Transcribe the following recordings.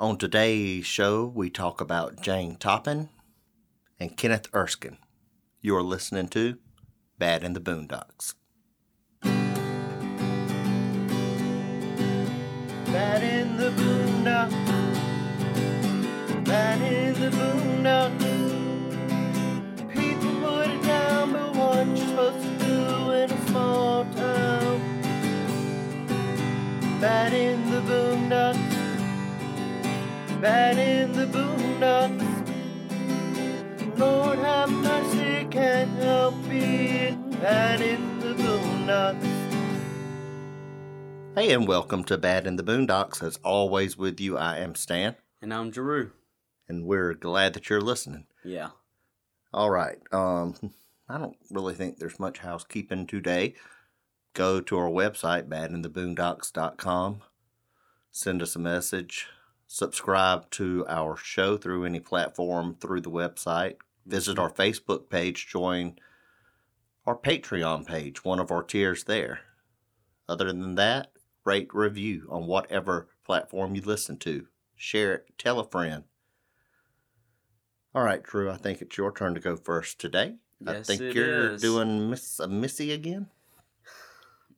On today's show, we talk about Jane Toppan and Kenneth Erskine. You're listening to Bad in the Boondocks. Bad in the boondocks. Bad in the boondocks. People put it down, but what you're supposed to do in a small town. Bad in the boondocks. Bad in the boondocks. Lord have mercy, can't help being bad in the boondocks. Hey, and welcome to Bad in the Boondocks. As always, with you, I am Stan, And I'm Drew. and we're glad that you're listening. Yeah. All right. Um, I don't really think there's much housekeeping today. Go to our website, badintheboondocks.com. Send us a message. Subscribe to our show through any platform through the website. Visit our Facebook page. Join our Patreon page, one of our tiers there. Other than that, rate, review on whatever platform you listen to. Share it. Tell a friend. All right, Drew, I think it's your turn to go first today. Yes, I think you're is. doing Miss a Missy again.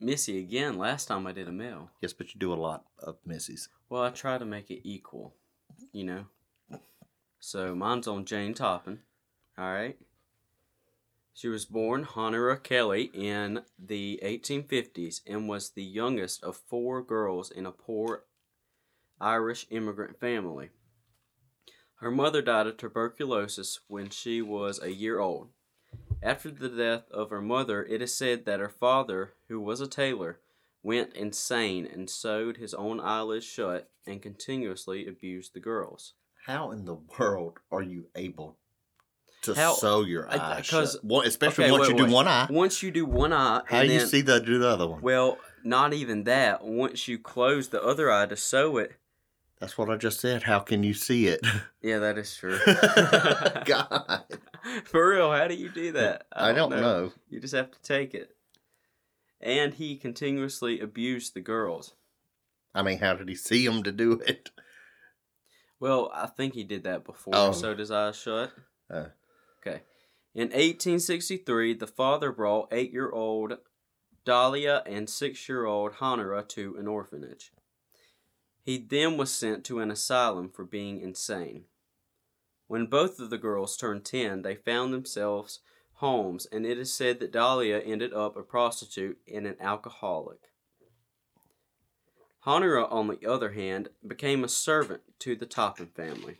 Missy again. Last time I did a male. Yes, but you do a lot of Missies. Well, I try to make it equal, you know. So mine's on Jane Toppan. All right. She was born Honora Kelly in the 1850s and was the youngest of four girls in a poor Irish immigrant family. Her mother died of tuberculosis when she was a year old. After the death of her mother, it is said that her father, who was a tailor, went insane and sewed his own eyelids shut and continuously abused the girls. How in the world are you able to How- sew your I- eye 'cause- shut? One, especially Okay, once wait, you do wait. one eye. Once you do one eye, How do you then, see the do the other one? Well, not even that. Once you close the other eye to sew it, That's what I just said. How can you see it? yeah, that is true. God, For real, how do you do that? I don't know. You just have to take it. And he continuously abused the girls. I mean, how did he see them to do it? Well, I think he did that before. Oh. So does eyes shut. Uh. Okay. In 1863, the father brought eight-year-old Dahlia and six-year-old Honora to an orphanage. He then was sent to an asylum for being insane. When both of the girls turned 10, they found themselves homes, and it is said that Dahlia ended up a prostitute and an alcoholic. Honora, on the other hand, became a servant to the Toppan family.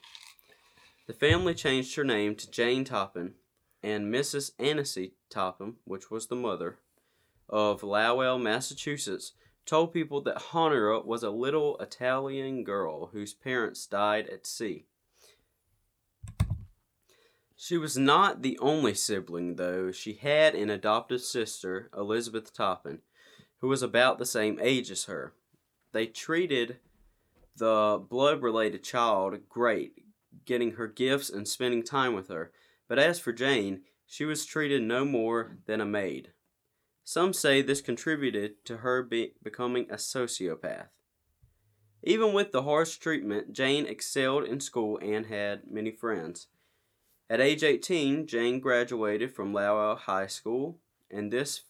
The family changed her name to Jane Toppan, and Mrs. Annecy Toppan, which was the mother of Lowell, Massachusetts, told people that Honora was a little Italian girl whose parents died at sea. She was not the only sibling, though. She had an adopted sister, Elizabeth Toppan, who was about the same age as her. They treated the blood related child great, getting her gifts and spending time with her. But as for Jane, she was treated no more than a maid. Some say this contributed to her be- becoming a sociopath. Even with the harsh treatment, Jane excelled in school and had many friends. At age 18, Jane graduated from Lowell High School, and this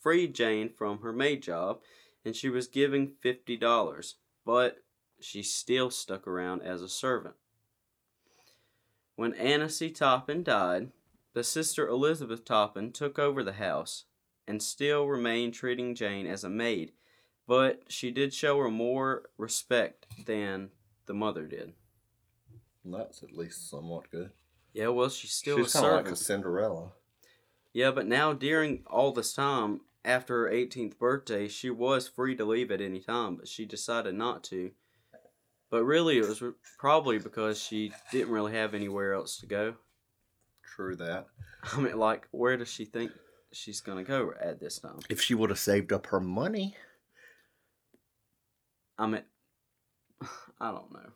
freed Jane from her maid job, and she was given $50, but she still stuck around as a servant. When Anna C. Toppan died, the sister Elizabeth Toppan took over the house and still remained treating Jane as a maid, but she did show her more respect than the mother did. That's at least somewhat good. Yeah, well, she's still She's kind of like a Cinderella. Yeah, but now during all this time, after her 18th birthday, she was free to leave at any time, but she decided not to. But really, it was probably because she didn't really have anywhere else to go. True that. I mean, like, where does she think she's gonna go at this time? If she would have saved up her money, I mean, I don't know.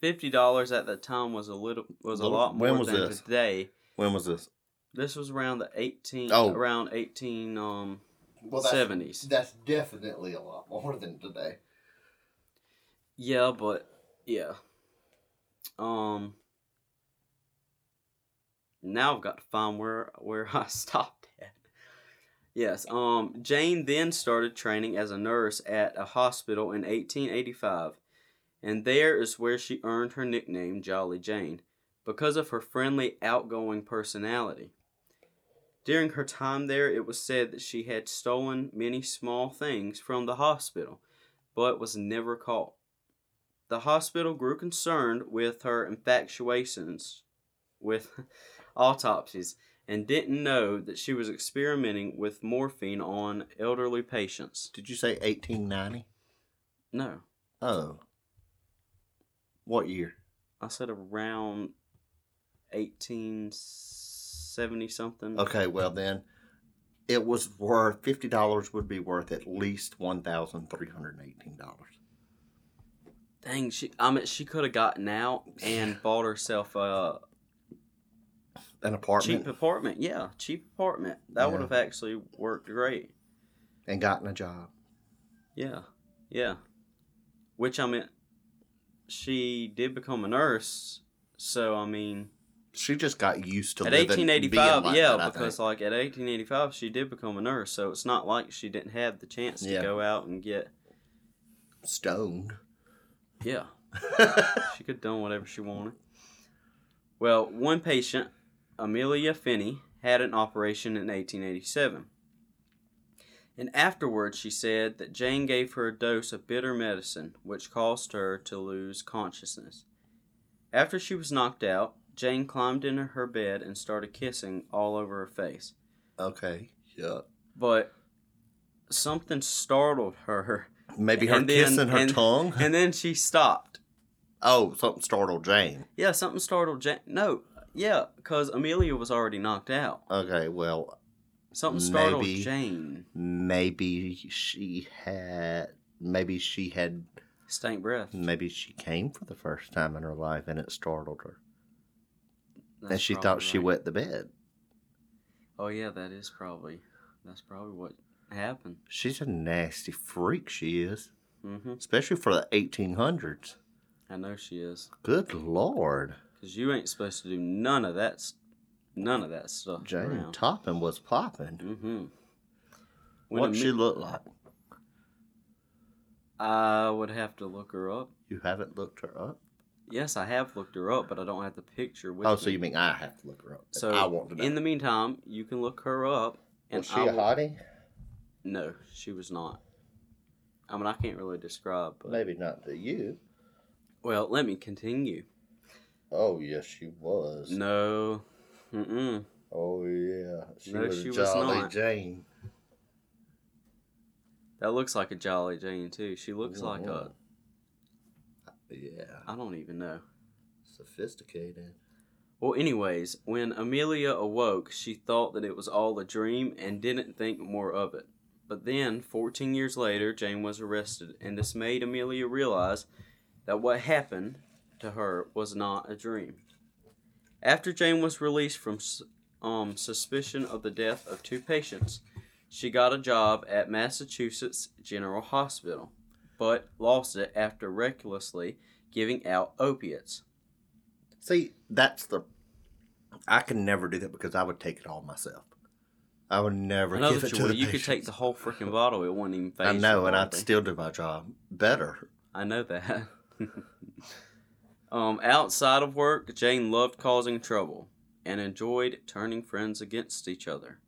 Fifty dollars at that time was a little was a Little- lot when more was than this? today. when was this? This was around the eighteen, Oh. around eighteen um Well, seventies. That's definitely a lot more than today. Yeah, but yeah. um now I've got to find where where I stopped at. Yes, um Jane then started training as a nurse at a hospital in 1885, and there is where she earned her nickname Jolly Jane because of her friendly, outgoing personality. During her time there, it was said that she had stolen many small things from the hospital, but was never caught. The hospital grew concerned with her infatuations with autopsies and didn't know that she was experimenting with morphine on elderly patients. Did you say 1890? No, Oh. What year? I said around 1870 something. Okay, well then, it was worth fifty dollars. Would be worth at least one thousand three hundred eighteen dollars. Dang, she I mean she could have gotten out and bought herself a An apartment cheap apartment. Yeah, cheap apartment. That would have actually worked great. and gotten a job. Yeah, yeah. Which I mean, she did become a nurse. So I mean, She just got used to at 1885, like yeah, that, because like at 1885, she did become a nurse. So it's not like she didn't have the chance to Yeah. go out and get. stoned. Yeah, she could have done whatever she wanted. Well, one patient, Amelia Phinney, had an operation in 1887. And afterwards, she said that Jane gave her a dose of bitter medicine, which caused her to lose consciousness. After she was knocked out, Jane climbed into her bed and started kissing all over her face. okay, yeah. But something startled her, Maybe her And then- kissing her and- tongue. and then she stopped. oh, something startled Jane. Yeah, something startled Jane. No, yeah, because Amelia was already knocked out. Okay, well, Something startled Maybe. Jane. maybe she had. Maybe she had. Stank breath. Maybe she came for the first time in her life, and it startled her, and she thought probably she right. wet the bed. Oh yeah, that is probably that's probably what happened. She's a nasty freak. She is, Mm-hmm. especially for the eighteen hundreds. I know she is, Good lord, cause you ain't supposed to do none of that, none of that stuff. Jane around. Toppan was popping. Mm-hmm. What she look like? I would have to look her up. You haven't looked her up. Yes, I have looked her up, but I don't have the picture with Oh, me. so you mean I have to look her up? So I want to know. in the meantime, you can look her up. And was she I a will- hottie? No, she was not. I mean, I can't really describe, but Maybe not to you. well, let me continue. Oh yes, she was. No, mm-mm. Oh yeah, she No, was she was Jolly not. Jane. That looks like a Jolly Jane too. She looks like a mm-hmm. Yeah, I don't even know. sophisticated. Well, anyways, when Amelia awoke, she thought that it was all a dream and didn't think more of it. But then, 14 years later, Jane was arrested, and this made Amelia realize that what happened to her was not a dream. After Jane was released from um, suspicion of the death of two patients, she got a job at Massachusetts General Hospital, but lost it after recklessly giving out opiates. See, that's the. I can never do that because I would take it all myself. I would never I give it you to would. the You could take the whole freaking bottle. It wouldn't even phase I know, and I'd still do my job better. I know that. um, outside of work, Jane loved causing trouble and enjoyed turning friends against each other.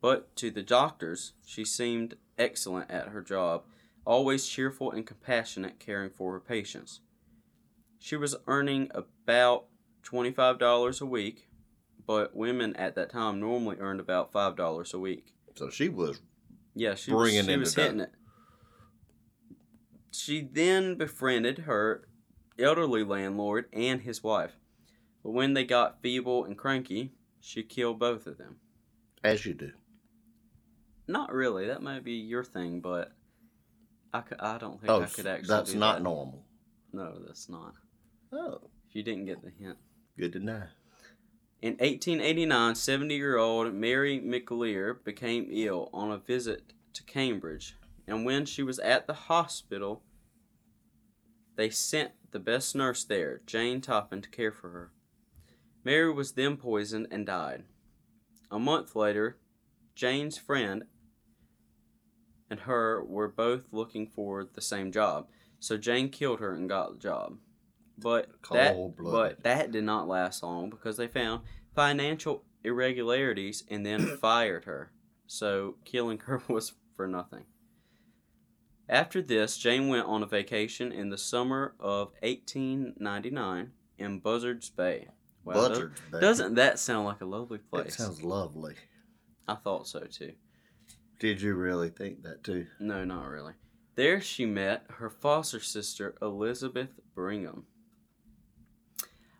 But to the doctors, she seemed excellent at her job, always cheerful and compassionate, caring for her patients. She was earning about $25 a week, but women at that time normally earned about $5 a week. So she was Yeah, she Bringing was, she in was hitting it. She then befriended her elderly landlord and his wife. But when they got feeble and cranky, she killed both of them. as you do. Not really. That might be your thing, but I, c- I don't think Oh, I could actually. that's not that. normal. No, that's not. Oh, If you didn't get the hint. good to know. In 1889, 70 year old Mary McLear became ill on a visit to Cambridge, and when she was at the hospital, they sent the best nurse there, Jane Toppan, to care for her. Mary was then poisoned and died. A month later, Jane's friend and her were both looking for the same job, so Jane killed her and got the job. But that, but that did not last long because they found financial irregularities and then fired her. So killing her was for nothing. After this, Jane went on a vacation in the summer of 1899 in Buzzards Bay. Wow, Buzzards Bay. Doesn't that sound like a lovely place? It sounds lovely. I thought so too. Did you really think that too? No, not really. There she met her foster sister, Elizabeth Brigham.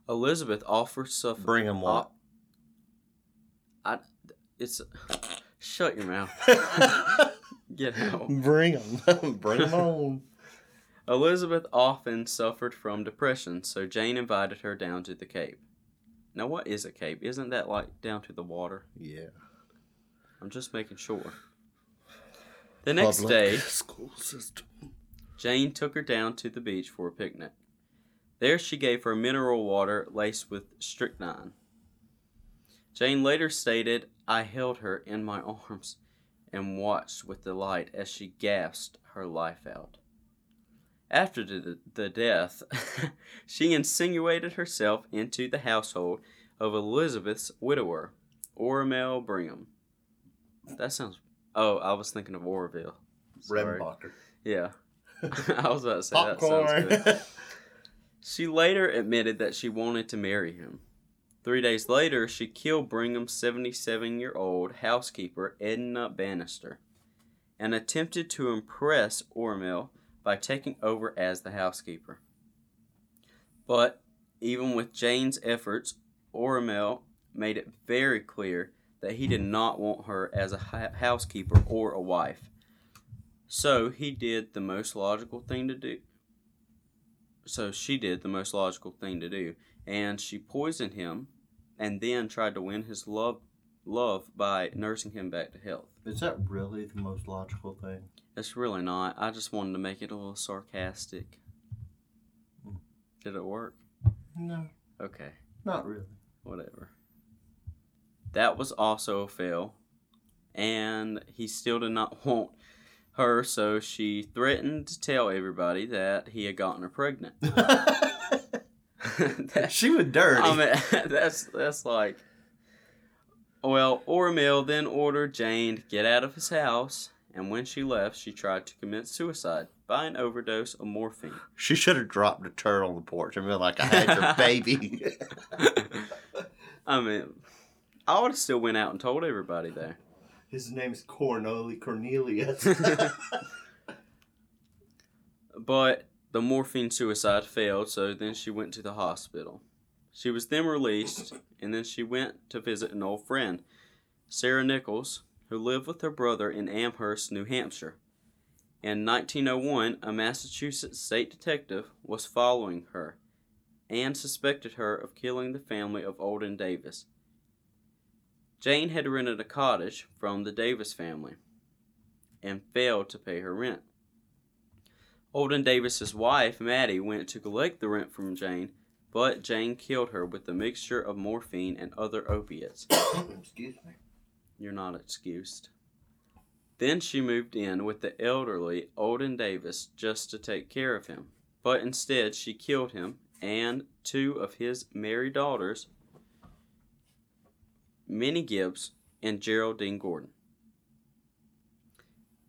Elizabeth offered suffer. Bring them what? I, it's. Shut your mouth. Get out. Bring them. Bring them on. Elizabeth often suffered from depression, so Jane invited her down to the Cape. Now, what is a Cape? Isn't that like down to the water? Yeah. I'm just making sure. The next Public day, School system. Jane took her down to the beach for a picnic. There she gave her mineral water laced with strychnine. Jane later stated, I held her in my arms and watched with delight as she gasped her life out. After the, the death, she insinuated herself into the household of Elizabeth's widower, Ormel Brigham. That sounds. Oh, I was thinking of Orville. Redenbacher. Yeah. I was about to say that sounds good. Popcorn. She later admitted that she wanted to marry him. Three days later, she killed Bringham's 77 year old housekeeper, Edna Bannister, and attempted to impress Ormel by taking over as the housekeeper. But even with Jane's efforts, Ormel made it very clear that he did not want her as a housekeeper or a wife. So he did the most logical thing to do. So she did the most logical thing to do, and she poisoned him, and then tried to win his love, love by nursing him back to health. Is that really the most logical thing? It's really not. I just wanted to make it a little sarcastic. Hmm. Did it work? No, Okay, not really. whatever. That was also a fail, and he still did not want her, so she threatened to tell everybody that he had gotten her pregnant. That- she was dirty. I mean, that's that's like. Well, Ormil then ordered Jane to get out of his house, and when she left, she tried to commit suicide by an overdose of morphine. she should have dropped a turd on the porch and been like, "I had your baby." I mean, I would have still went out and told everybody though. His name's Cornoli Cornelius. But the morphine suicide failed, so then she went to the hospital. She was then released, and then she went to visit an old friend, Sarah Nichols, who lived with her brother in Amherst, New Hampshire. In 1901, a Massachusetts state detective was following her and suspected her of killing the family of Olden Davis. Jane had rented a cottage from the Davis family and failed to pay her rent. Olden Davis's wife, Maddie, went to collect the rent from Jane, but Jane killed her with a mixture of morphine and other opiates. Excuse me. You're not excused. Then she moved in with the elderly Olden Davis just to take care of him. But instead, she killed him and two of his married daughters, Minnie Gibbs and Geraldine Gordon.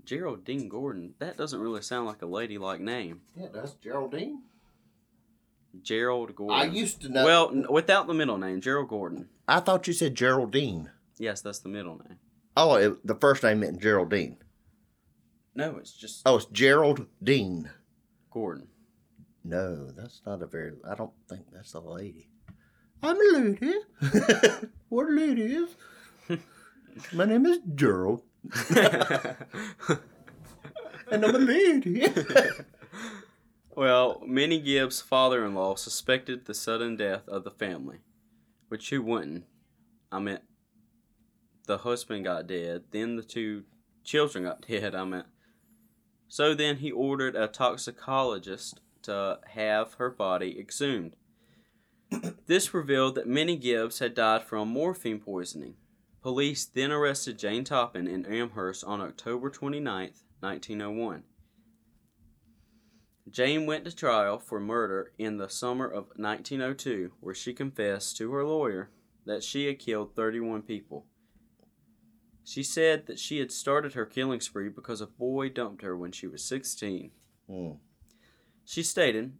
Geraldine Gordon, that doesn't really sound like a ladylike name. Yeah, that's Geraldine. Gerald Gordon. I used to know. Well, n- without the middle name, Gerald Gordon. I thought you said Geraldine. Yes, that's the middle name. Oh, it, the first name meant Geraldine. No, it's just Oh, it's Gerald Dean. Gordon. No, that's not a very. I don't think that's a lady. I'm a lady. what a lady is? My name is Gerald, and I'm a lady. well, Minnie Gibbs' father in law suspected the sudden death of the family, which he wouldn't. I meant the husband got dead, then the two children got dead, I meant. So then he ordered a toxicologist to have her body exhumed. This revealed that Minnie Gibbs had died from morphine poisoning. Police then arrested Jane Toppan in Amherst on October 29, 1901. Jane went to trial for murder in the summer of 1902, where she confessed to her lawyer that she had killed 31 people. She said that she had started her killing spree because a boy dumped her when she was 16. Hmm. She stated,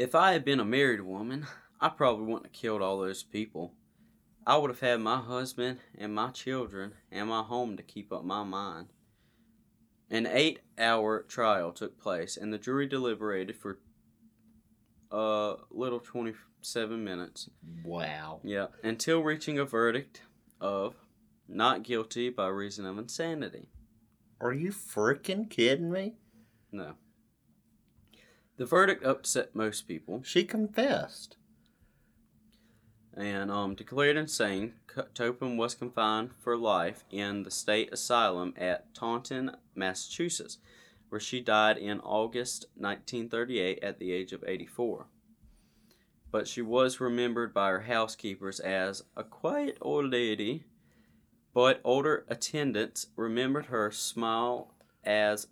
If I had been a married woman, I probably wouldn't have killed all those people. I would have had my husband and my children and my home to keep up my mind. An eight hour trial took place, and the jury deliberated for a little 27 minutes. Wow. Yeah, until reaching a verdict of not guilty by reason of insanity. Are you freaking kidding me? No. The verdict upset most people She confessed. and um, declared insane. Toppan was confined for life in the state asylum at Taunton, Massachusetts, where she died in August 1938 at the age of 84. But she was remembered by her housekeepers as a quiet old lady, but older attendants remembered her smile as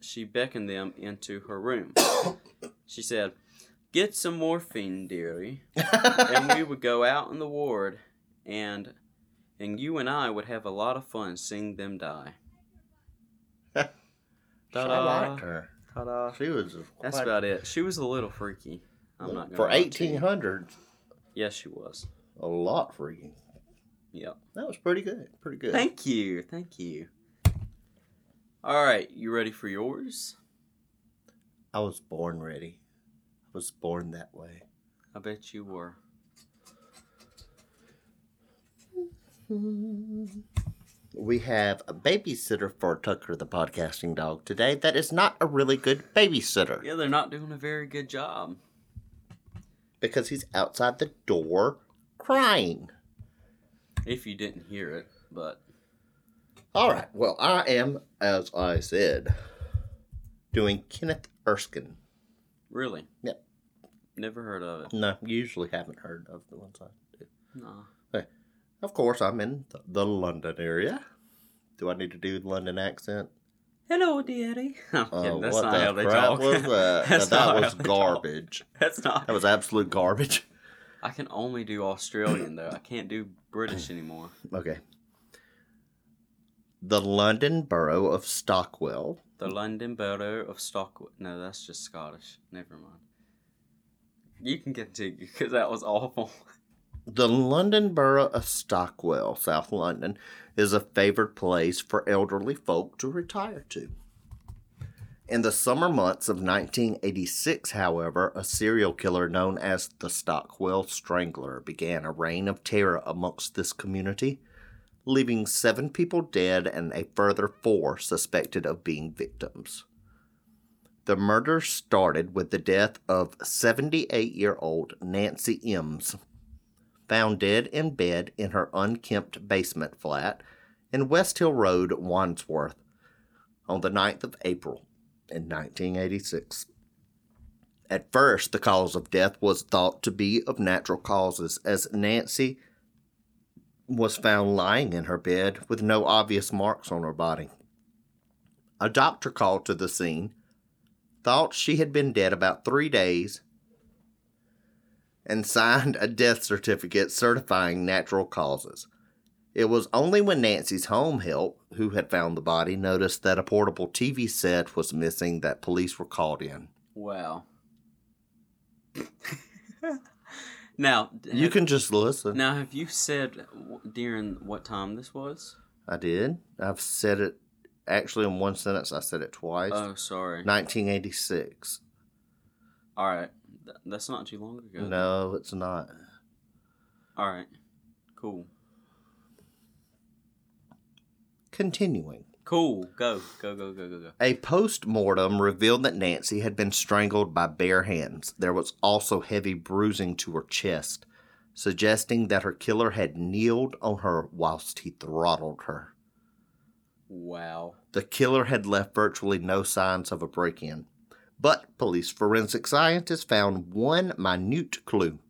she beckoned them into her room. she said, Get some morphine, dearie and we would go out in the ward and and you and I would have a lot of fun seeing them die. I Ta-da. liked her. Ta-da. She was That's about it. She was a little freaky. I'm not for lie to you. eighteen hundred. Yes, she was. A lot freaky. Yep. That was pretty good. Pretty good. Thank you. Thank you. All right, you ready for yours? I was born ready. I was born that way. I bet you were. We have a babysitter for Tucker the podcasting dog today that is not a really good babysitter Yeah, they're not doing a very good job. because he's outside the door crying. If you didn't hear it, but All right. Well, I am, as I said, doing Kenneth Erskine. really. Yep. Never heard of it. No, usually haven't heard of the ones I do. No. Of course, I'm in the London area. Do I need to do the London accent? Hello, dearie. I'm Oh. That's what not the how they crap talk. was that? That's Now, that was garbage. That's not. That was absolute garbage. I can only do Australian though. I can't do British anymore. Okay. The London Borough of Stockwell The London Borough of Stockwell. No, that's just Scottish. Never mind. You can continue because that was awful. The London Borough of Stockwell, South London, is a favored place for elderly folk to retire to. In the summer months of 1986, however, a serial killer known as the Stockwell Strangler began a reign of terror amongst this community, leaving seven people dead and a further four suspected of being victims. The murder started with the death of 78 year old Nancy Emms, found dead in bed in her unkempt basement flat in West Hill Road, Wandsworth, on the 9th of April in 1986. At first, the cause of death was thought to be of natural causes, as Nancy was found lying in her bed with no obvious marks on her body. A doctor called to the scene, thought she had been dead about three days, and signed a death certificate certifying natural causes. It was only when Nancy's home help, who had found the body, noticed that a portable TV set was missing that police were called in. Wow. now, You have- can just listen. now have you said during what time this was? I did. I've said it actually in one sentence. I said it twice. Oh, sorry. 1986. All right, Th- that's not too long ago. No, it's not. All right, cool, Continuing. Cool. Go, go, go, go, go, go. A post mortem revealed that Nancy had been strangled by bare hands. There was also heavy bruising to her chest, suggesting that her killer had kneeled on her whilst he throttled her. Wow. The killer had left virtually no signs of a break in. But police forensic scientists found one minute clue.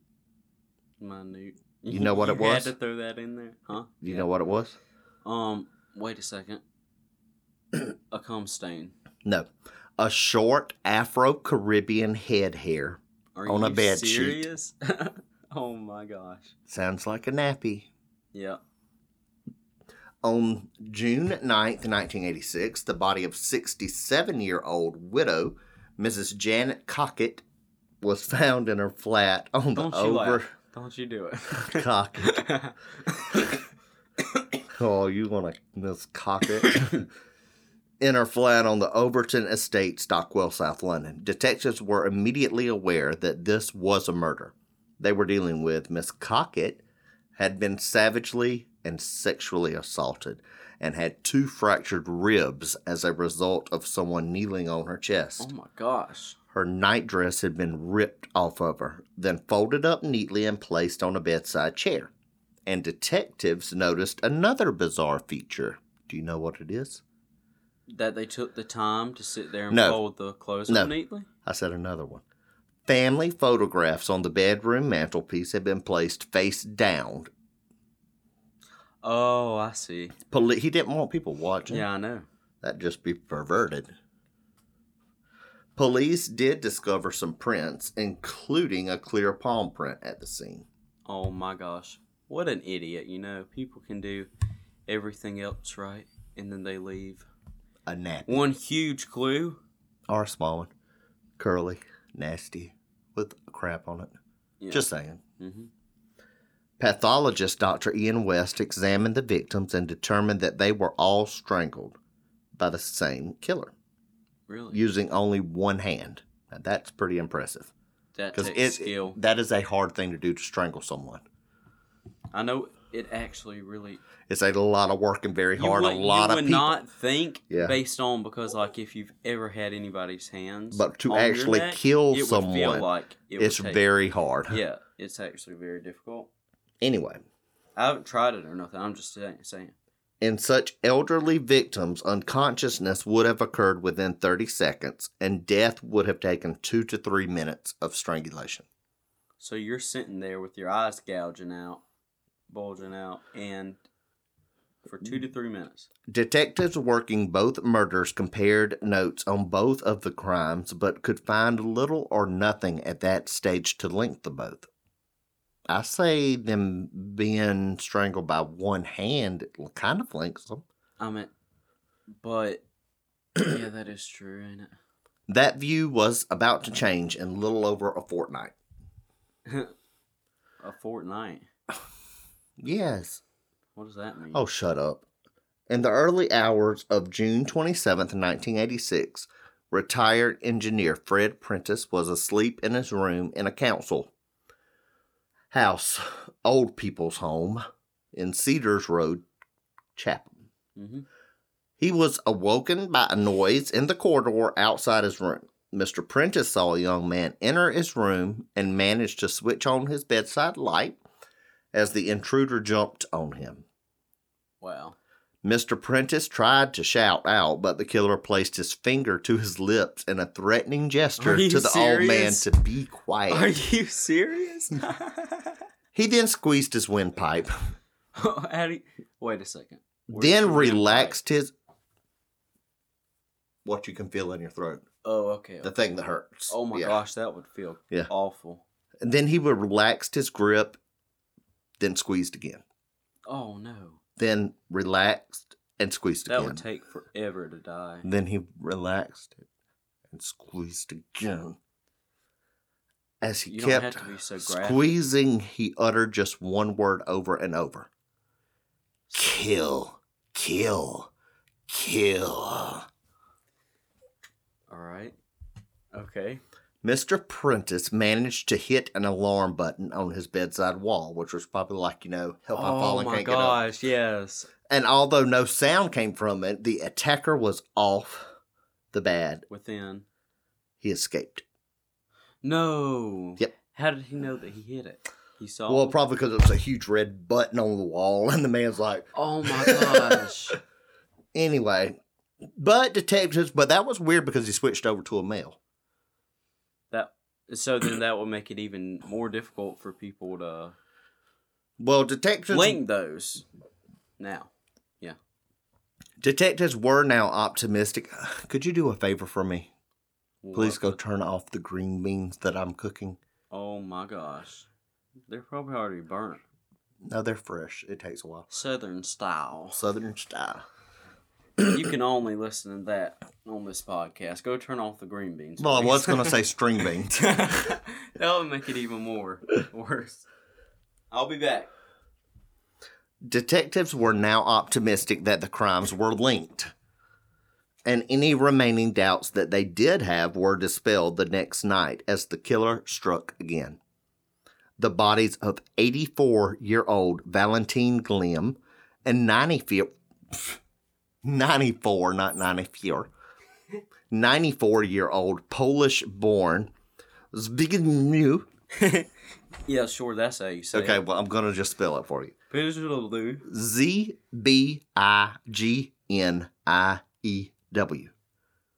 Minute. You know what it You was? Had to throw that in there, huh? You know what it was? Um. Wait a second. A cum stain. No. A short Afro Caribbean head hair. Are On a bed sheet. serious? oh my gosh. Sounds like a nappy. Yeah. On June 9th, 1986, the body of 67 year old widow, Mrs. Janet Cockett, was found in her flat on the Don't you over. laugh. Don't you do it. Cockett. Oh, you want to Miss Cockett? In her flat on the Overton Estate, Stockwell, South London. Detectives were immediately aware that this was a murder. They were dealing with Miss Cockett had been savagely and sexually assaulted and had two fractured ribs as a result of someone kneeling on her chest. oh my gosh. Her nightdress had been ripped off of her, then folded up neatly and placed on a bedside chair. And detectives noticed another bizarre feature. Do you know what it is? That they took the time to sit there and No. fold the clothes No. up neatly? I said another one. Family photographs on the bedroom mantelpiece had been placed face down. Oh, I see. Poli- he didn't want people watching. Yeah, I know. That'd just be perverted. Police did discover some prints, including a clear palm print at the scene. Oh my gosh. What an idiot, you know. People can do everything else right and then they leave. A nap. One huge clue. Or a small one. Curly, nasty, with crap on it. Yeah. Just saying. Mm-hmm. Pathologist Dr. Ian West examined the victims and determined that they were all strangled by the same killer Really? using only one hand. Now, that's pretty impressive that takes skill. that is a hard thing to do to strangle someone. I know it actually really It's a lot of work and very hard. A lot you of would people, not think Yeah. based on because like if you've ever had anybody's hands but to actually neck, kill would someone, like it would it's very hard. yeah it's actually very difficult Anyway, i haven't tried it or nothing i'm just saying, saying. In such elderly victims, unconsciousness would have occurred within 30 seconds, and death would have taken two to three minutes of strangulation. so you're sitting there with your eyes gouging out bulging out and for two to three minutes Detectives working both murders compared notes on both of the crimes, but could find little or nothing at that stage to link the both. I say them being strangled by one hand kind of links them. i mean but yeah that is true ain't it? That view was about to change in little over a fortnight. a fortnight Yes. what does that mean Oh, shut up. In the early hours of June 27th, 1986, retired engineer Fred Prentice was asleep in his room in a council house, old people's home in Cedars Road, Chatham. hmm He was awoken by a noise in the corridor outside his room. Mr. Prentice saw a young man enter his room and managed to switch on his bedside light as the intruder jumped on him. wow Mr. Prentice tried to shout out, but the killer placed his finger to his lips in a threatening gesture to the old man to be quiet. Are you serious? He then squeezed his windpipe, oh, How do you, wait a second. Where's then your windpipe? relaxed his. What you can feel in your throat, Oh, okay. the thing that hurts. oh my Yeah. gosh, that would feel Yeah. awful. And then he would relaxed his grip, then squeezed again, Oh no, then relaxed and squeezed that again. That would take forever to die. Then he relaxed it and squeezed again. As he You kept have to be so squeezing, he uttered just one word over and over Kill, kill, kill. All right. Okay. Mr. Prentice managed to hit an alarm button on his bedside wall, which was probably like, you know, help I oh fallen my can't get up. Oh my gosh, yes. And although no sound came from it, the attacker was off the bed. Within. He escaped. No. Yep. How did he know that he hit it? He saw. Well, probably because it was a huge red button on the wall, and the man's like, oh my gosh. anyway. But detectives, but that was weird because he switched over to a male. So then that will make it even more difficult for people to Well, detectives link those. Now, Yeah. detectives were now optimistic. Could you do a favor for me? Please go turn off the green beans that I'm cooking. Oh my gosh, they're probably already burnt. No, they're fresh. It takes a while. Southern style. Southern style. You can only listen to that on this podcast. Go turn off the green beans. Well, I was going to say string beans. that would make it even more worse. I'll be back. Detectives were now optimistic that the crimes were linked, and any remaining doubts that they did have were dispelled the next night as the killer struck again. The bodies of 84 year old Valentine Glim and 94, 94, not 94, 94 year old Polish born Zbigniew. Yeah, sure. That's how you say Okay, it. well, I'm going to just spell it for you. Okay. Z B I G N I E W.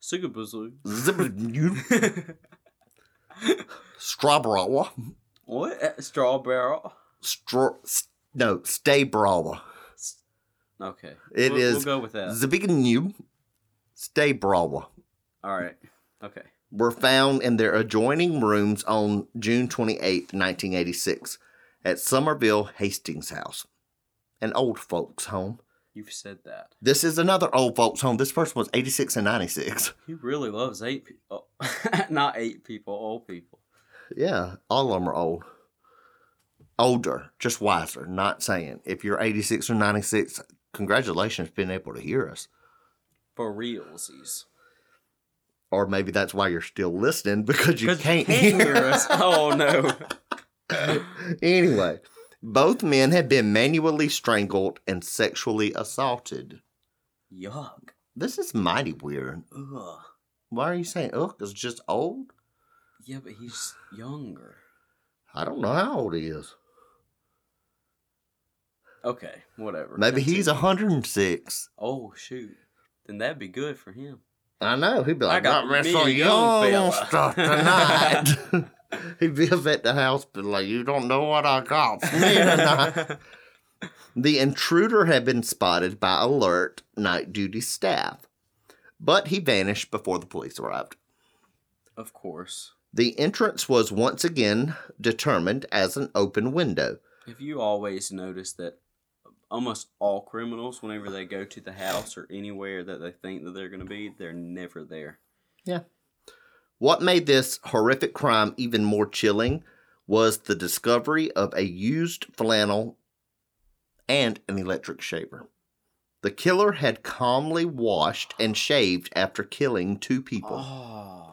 Zbigniew Strawberry. what? Strawberry. Stro- s- no, Staybrowa. Okay. It we'll, is We'll go with that. Zbigniew Staybrowa All right. Okay. were found in their adjoining rooms on June 28, 1986, at Somerville Hastings House, an old folks' home. You've said that. This is another old folks' home. This person was 86 and 96. He really loves eight people. Oh, not eight people, old people. Yeah, all of them are old. Older, just wiser. Not saying. If you're 86 or 96, congratulations being able to hear us. For realsies. Or maybe that's why you're still listening because you can't, hear us. Oh no. anyway, both men had been manually strangled and sexually assaulted. Yuck. This is mighty weird. Ugh. Why are you saying ugh? It's just old? Yeah, but he's younger. I don't know how old he is. Okay, whatever. Maybe he's Continue. 106. Oh shoot. Then that'd be good for him. I know. He'd be like, I got some a young young fella." stuff tonight. He'd be up at the house, but like, you don't know what I got for me tonight. the intruder had been spotted by alert night duty staff, but he vanished before the police arrived. of course. The entrance was once again determined as an open window. Have you always noticed that almost all criminals, whenever they go to the house or anywhere that they think that they're going to be, they're never there. Yeah. What made this horrific crime even more chilling was the discovery of a used flannel and an electric shaver. The killer had calmly washed and shaved after killing two people. Oh.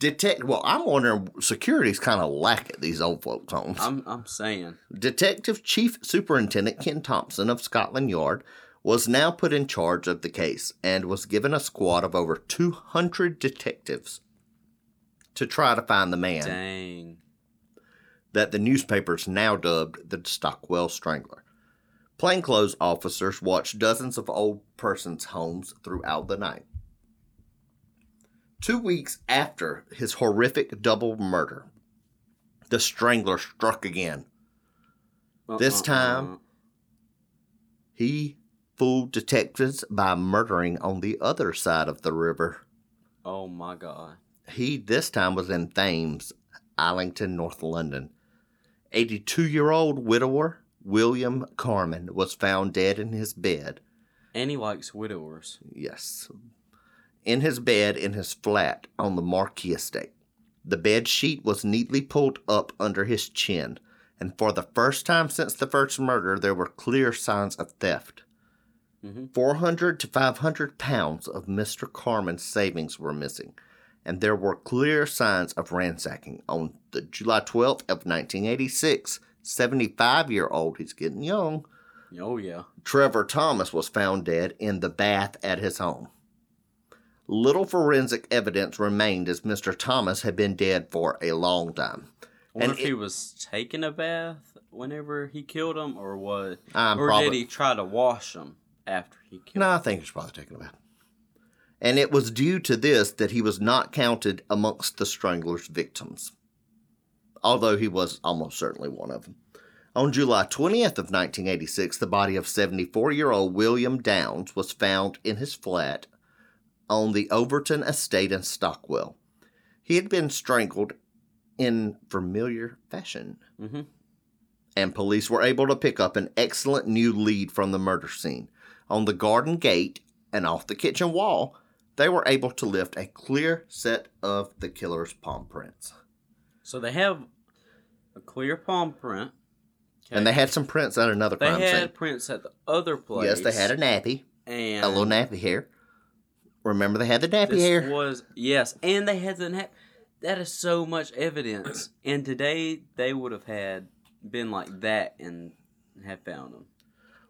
Detect well, I'm wondering security's kind of lack at these old folks' homes. I'm I'm saying. Detective Chief Superintendent Ken Thompson of Scotland Yard was now put in charge of the case and was given a squad of over 200 detectives to try to find the man Dang. that the newspapers now dubbed the Stockwell Strangler. Plainclothes officers watched dozens of old persons' homes throughout the night. Two weeks after his horrific double murder, the Strangler struck again. Uh, this Uh-uh-uh. time- uh. He fooled detectives by murdering on the other side of the river. Oh my god. He this time was in Thames, Islington, North London. 82 year old widower William Carman was found dead in his bed. And he likes widowers. Yes. In his bed in his flat on the Marquess estate. The bed sheet was neatly pulled up under his chin, and for the first time since the first murder, there were clear signs of theft. hmm 400 to 500 pounds of Mr. Carman's savings were missing, and there were clear signs of ransacking. On the July 12th of 1986, 75 year old, he's getting young, Oh yeah. Trevor Thomas was found dead in the bath at his home. Little forensic evidence remained as Mr. Thomas had been dead for a long time. I wonder And if he was taking a bath whenever he killed him, or what? I'm or probably, did he try to wash him after he killed? No, I think he's probably taking a bath. and it was due to this that he was not counted amongst the strangler's victims, although he was almost certainly one of them. On July 20th of 1986, the body of 74-year-old William Downs was found in his flat on the Overton estate in Stockwell. He had been strangled in familiar fashion, Mhm. and police were able to pick up an excellent new lead from the murder scene. On the garden gate and off the kitchen wall, they were able to lift a clear set of the killer's palm prints. So they have a clear palm print. And they had some prints at another They crime had prints at the other place. Yes, they had a nappy, and a little nappy hair. Remember, they had the nappy This hair. was yes, and they had the nap. That is so much evidence. and today they would have had been like that and have found them.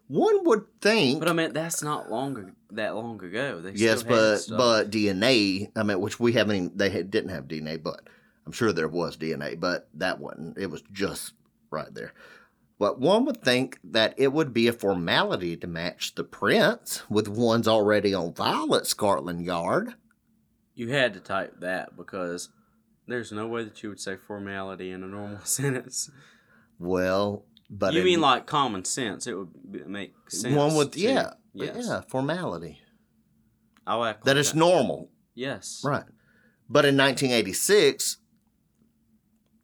One would think But I mean, that's not longer that long ago. They Yes, but but DNA. I mean, which we haven't. Even, they had, didn't have DNA, but I'm sure there was DNA. But that wasn't. It was just right there. But one would think that it would be a formality to match the prints with ones already on file at Scotland Yard. you had to type that because there's no way that you would say formality in a normal sentence. Well, but you mean like common sense? It would make sense. one would, to- yeah, Yes. yeah, formality I'll act that like is normal, Yes. right? But in 1986,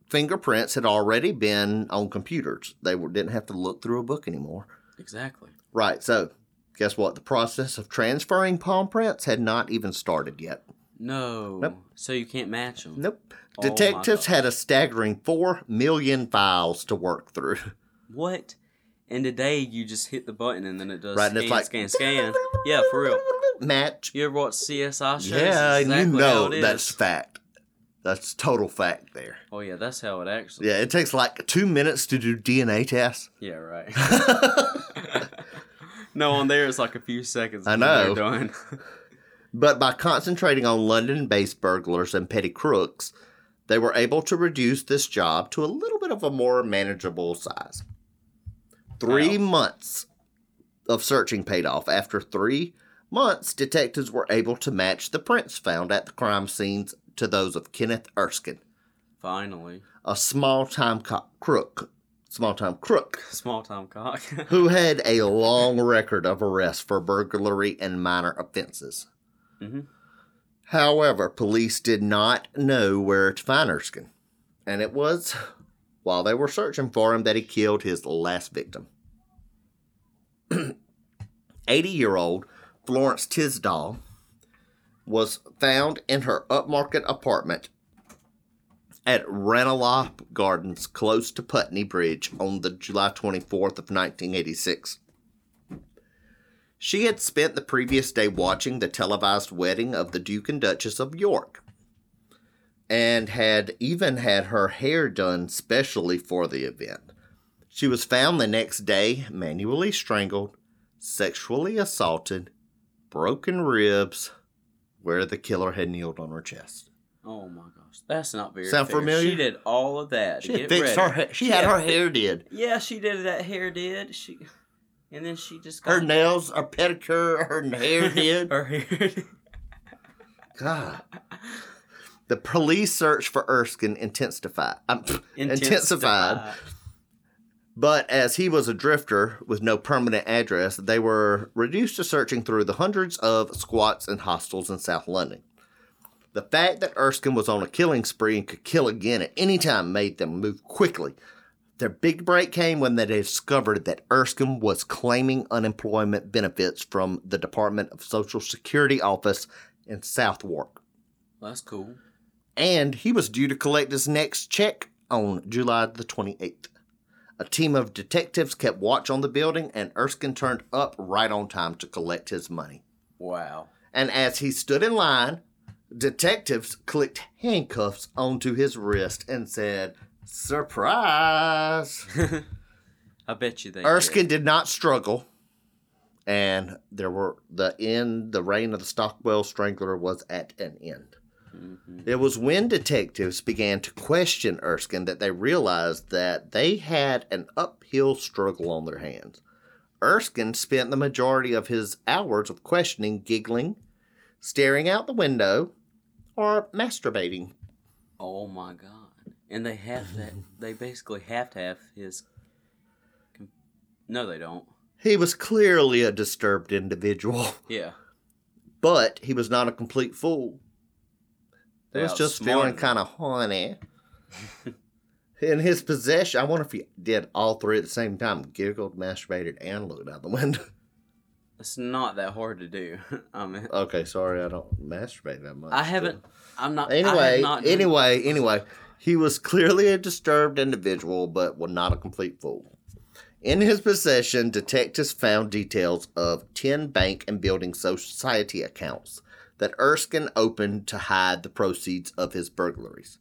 fingerprints had already been on computers. They were, didn't have to look through a book anymore. Exactly. Right. So, guess what? The process of transferring palm prints had not even started yet. No. Nope. So you can't match them. Nope. Oh Detectives had a staggering 4 million files to work through. What? And today you just hit the button and then it does Right, and it's like- scan, scan. Yeah, for real. Match. You ever watch CSI shows? Yeah, you exactly how know that's fact. That's total fact there. Oh yeah, that's how it actually. Yeah, it takes like two minutes to do DNA tests. Yeah, right. no, on there it's like a few seconds. I know. Done. But by concentrating on London based burglars and petty crooks, they were able to reduce this job to a little bit of a more manageable size. Three Wow. months of searching paid off. After three months, detectives were able to match the prints found at the crime scenes to those of Kenneth Erskine, Finally, a small time co- crook. Small time crook small time cock. who had a long record of arrests for burglary and minor offenses. hmm However, police did not know where to find Erskine, and it was while they were searching for him that he killed his last victim. 80 year old Florence Tisdall was found in her upmarket apartment at Ranelagh Gardens close to Putney Bridge on the July 24th of 1986. She had spent the previous day watching the televised wedding of the Duke and Duchess of York and had even had her hair done specially for the event. She was found the next day manually strangled, sexually assaulted, broken ribs, where the killer had kneeled on her chest. Oh my gosh, that's not very. Sound fair. familiar? She did all of that. She had fixed ready. her hair. She had her hair did. Yeah, she did. That hair did. She, and then she just got Her nails, her pedicure, her hair did. her hair. God. The police search for Erskine intensified. Um, intensified. But as he was a drifter with no permanent address, they were reduced to searching through the hundreds of squats and hostels in South London. The fact that Erskine was on a killing spree and could kill again at any time made them move quickly. Their big break came when they discovered that Erskine was claiming unemployment benefits from the Department of Social Security office in Southwark. That's cool. And he was due to collect his next check on July the 28th. A team of detectives kept watch on the building, and Erskine turned up right on time to collect his money. Wow. And as he stood in line, detectives clicked handcuffs onto his wrist and said, Surprise! I bet you they. Erskine did. did not struggle, and there were the end. The reign of the Stockwell Strangler was at an end. Mhm. It was when detectives began to question Erskine that they realized that they had an uphill struggle on their hands. Erskine spent the majority of his hours of questioning giggling, staring out the window, or masturbating. Oh my god! And they have that. they basically have to have his. No, they don't. He was clearly a disturbed individual, Yeah. but he was not a complete fool. He They was just feeling kind of horny. In his possession, I wonder if he did all three at the same time giggled, masturbated, and looked out the window. It's not that hard to do. I mean, Okay, sorry, I don't masturbate that much. I haven't. I'm not. I have Anyway, done- anyway, anyway, he was clearly a disturbed individual, but was not a complete fool. In his possession, detectives found details of 10 bank and building society accounts that Erskine opened to hide the proceeds of his burglaries.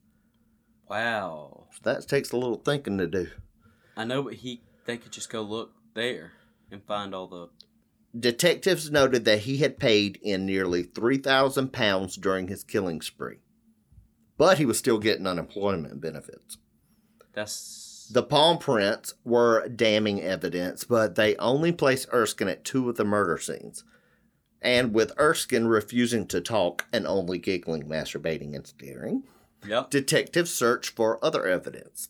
Wow. That takes a little thinking to do. I know, but he. They could just go look there and find all the. Detectives noted that he had paid in nearly 3,000 pounds during his killing spree, but he was still getting unemployment benefits. That's. The palm prints were damning evidence, but they only placed Erskine at two of the murder scenes. And with Erskine refusing to talk and only giggling, masturbating, and staring, Yep. detectives searched for other evidence.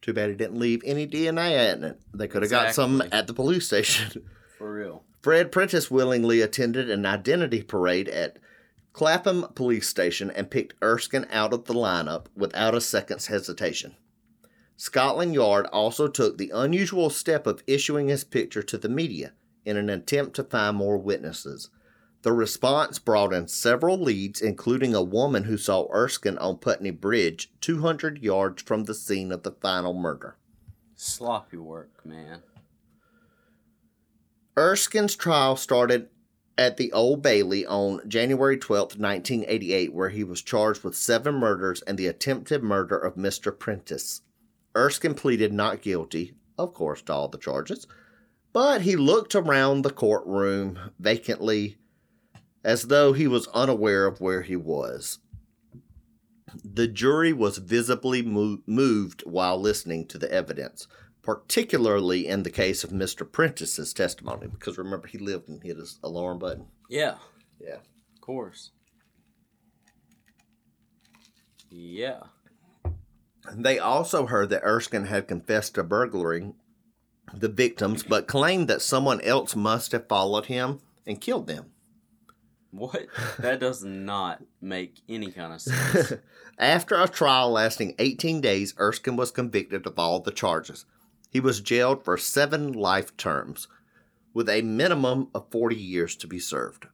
Too bad he didn't leave any DNA in it. They could have got some at the police station. For real. Fred Prentice willingly attended an identity parade at Clapham Police Station and picked Erskine out of the lineup without a second's hesitation. Scotland Yard also took the unusual step of issuing his picture to the media in an attempt to find more witnesses. The response brought in several leads, including a woman who saw Erskine on Putney Bridge, 200 yards from the scene of the final murder. Sloppy work, man. Erskine's trial started at the Old Bailey on January 12, 1988, where he was charged with seven murders and the attempted murder of Mr. Prentice. Erskine pleaded not guilty, of course, to all the charges, but he looked around the courtroom vacantly as though he was unaware of where he was. The jury was visibly mo- moved while listening to the evidence particularly in the case of Mr. Prentice's testimony, because remember he lived and hit his alarm button. Yeah. Yeah. Of course. Yeah. They also heard that Erskine had confessed to burglaring the victims, but claimed that someone else must have followed him and killed them. What? That does not make any kind of sense. After a trial lasting 18 days, Erskine was convicted of all the charges. He was jailed for seven life terms, with a minimum of 40 years to be served.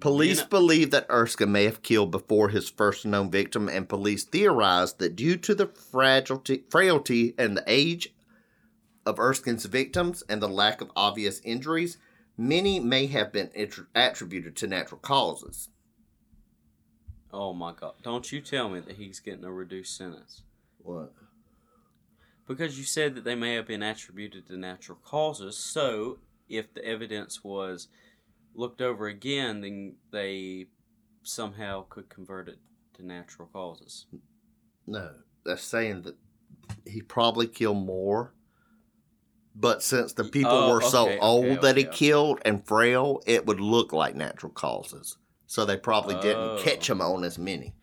Police You know- believe that Erskine may have killed before his first known victim, and police theorized that due to the fragility, frailty and the age of Erskine's victims and the lack of obvious injuries, many may have been attr- attributed to natural causes. Oh my god. Don't you tell me that he's getting a reduced sentence. What? Because you said that they may have been attributed to natural causes, so if the evidence was looked over again, then they somehow could convert it to natural causes. No, that's saying that he probably killed more. But since the people Oh, were so okay, old okay, that he killed and frail, it would look like natural causes. So they probably didn't Oh. catch him on as many.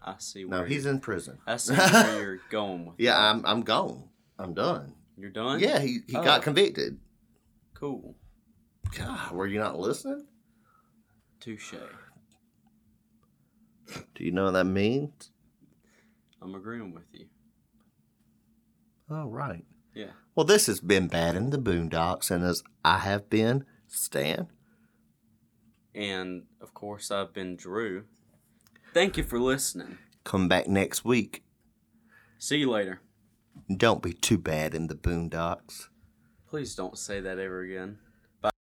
I see where No, he's in prison. I see where you're going with Yeah, that. I'm I'm gone. I'm done. You're done? Yeah, he, he Oh. got convicted. Cool. God, were you not listening? Touche. Do you know what that means? I'm agreeing with you. Oh, right. Yeah. Well, this has been Bad in the Boondocks, and as I have been, Stan. And of course, I've been Drew. Thank you for listening. Come back next week. See you later. Don't be too bad in the Boondocks. Please don't say that ever again.